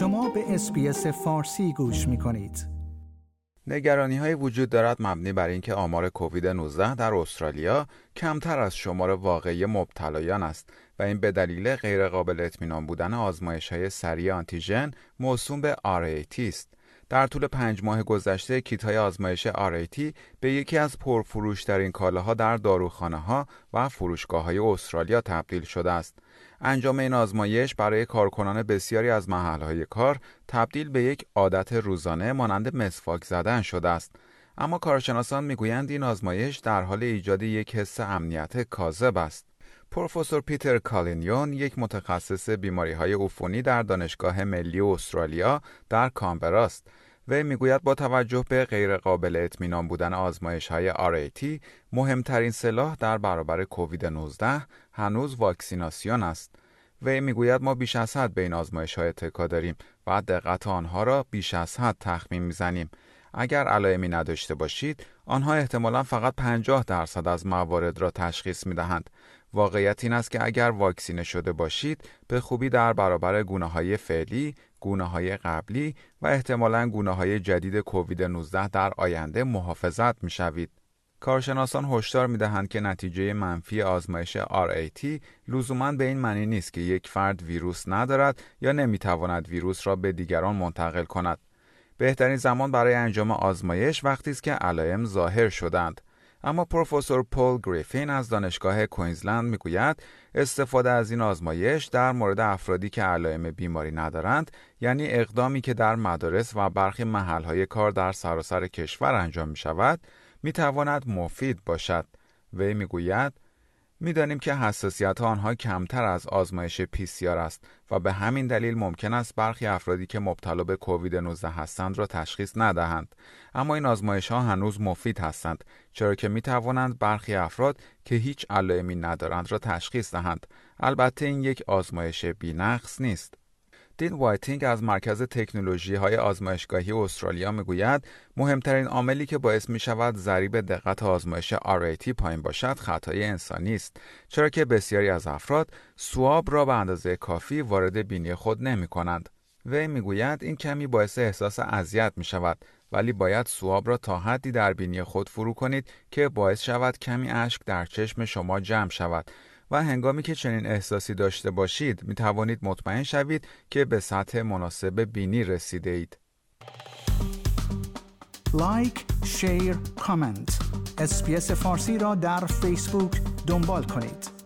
شما به SBS فارسی گوش می کنید. نگرانی های وجود دارد مبنی بر اینکه آمار کووید 19 در استرالیا کمتر از شمار واقعی مبتلایان است و این به دلیل غیرقابل اطمینان بودن آزمایش های سریع آنتیژن موسوم به RAT است. در طول پنج ماه گذشته کیت های آزمایش RAT به یکی از پرفروشترین کالاها در داروخانه ها و فروشگاه های استرالیا تبدیل شده است. انجام این آزمایش برای کارکنان بسیاری از محلهای کار تبدیل به یک عادت روزانه مانند مسواک زدن شده است. اما کارشناسان می‌گویند این آزمایش در حال ایجاد یک حس امنیت کاذب است. پروفسور پیتر کالینیون یک متخصص بیماری های عفونی در دانشگاه ملی استرالیا در کامبرا است و می‌گوید با توجه به غیرقابل اطمینان بودن آزمایش های RAT مهمترین سلاح در برابر کووید 19 هنوز واکسیناسیون است و می‌گوید ما بیش از حد به این آزمایش های اتکا داریم و دقت آنها را بیش از حد تخمین می‌زنیم. اگر علائمی نداشته باشید آنها احتمالا فقط 50 درصد از موارد را تشخیص می دهند واقعیت این است که اگر واکسینه شده باشید به خوبی در برابر گونه های فعلی، گونه های قبلی و احتمالا گونه های جدید کووید 19 در آینده محافظت می شوید. کارشناسان هشدار می دهند که نتیجه منفی آزمایش RAT لزوما به این معنی نیست که یک فرد ویروس ندارد یا نمی تواند ویروس را به دیگران منتقل کند. بهترین زمان برای انجام آزمایش وقتی است که علائم ظاهر شدند. اما پروفسور پول گریفین از دانشگاه کوینزلند می‌گوید استفاده از این آزمایش در مورد افرادی که علائم بیماری ندارند یعنی اقدامی که در مدارس و برخی محلهای کار در سراسر کشور انجام می شود می تواند مفید باشد. وی می‌گوید می‌دانیم که حساسیت آنها کمتر از آزمایش PCR است و به همین دلیل ممکن است برخی افرادی که مبتلا به کووید 19 هستند را تشخیص ندهند. اما این آزمایش ها هنوز مفید هستند چرا که می توانند برخی افراد که هیچ علائمی ندارند را تشخیص دهند. البته این یک آزمایش بینقص نیست. دین وایتینگ از مرکز تکنولوژی های آزمایشگاهی استرالیا می‌گوید مهمترین عاملی که باعث می شود ضریب دقت آزمایش RAT پایین باشد خطای انسانی است چرا که بسیاری از افراد سواب را به اندازه کافی وارد بینی خود نمی کنند. وی می‌گوید این کمی باعث احساس اذیت می شود ولی باید سواب را تا حدی در بینی خود فرو کنید که باعث شود کمی اشک در چشم شما جمع شود و هنگامی که چنین احساسی داشته باشید می توانید مطمئن شوید که به سطح مناسب بینی رسیده اید. like، share، comment. SBS فارسی را در فیسبوک دنبال کنید.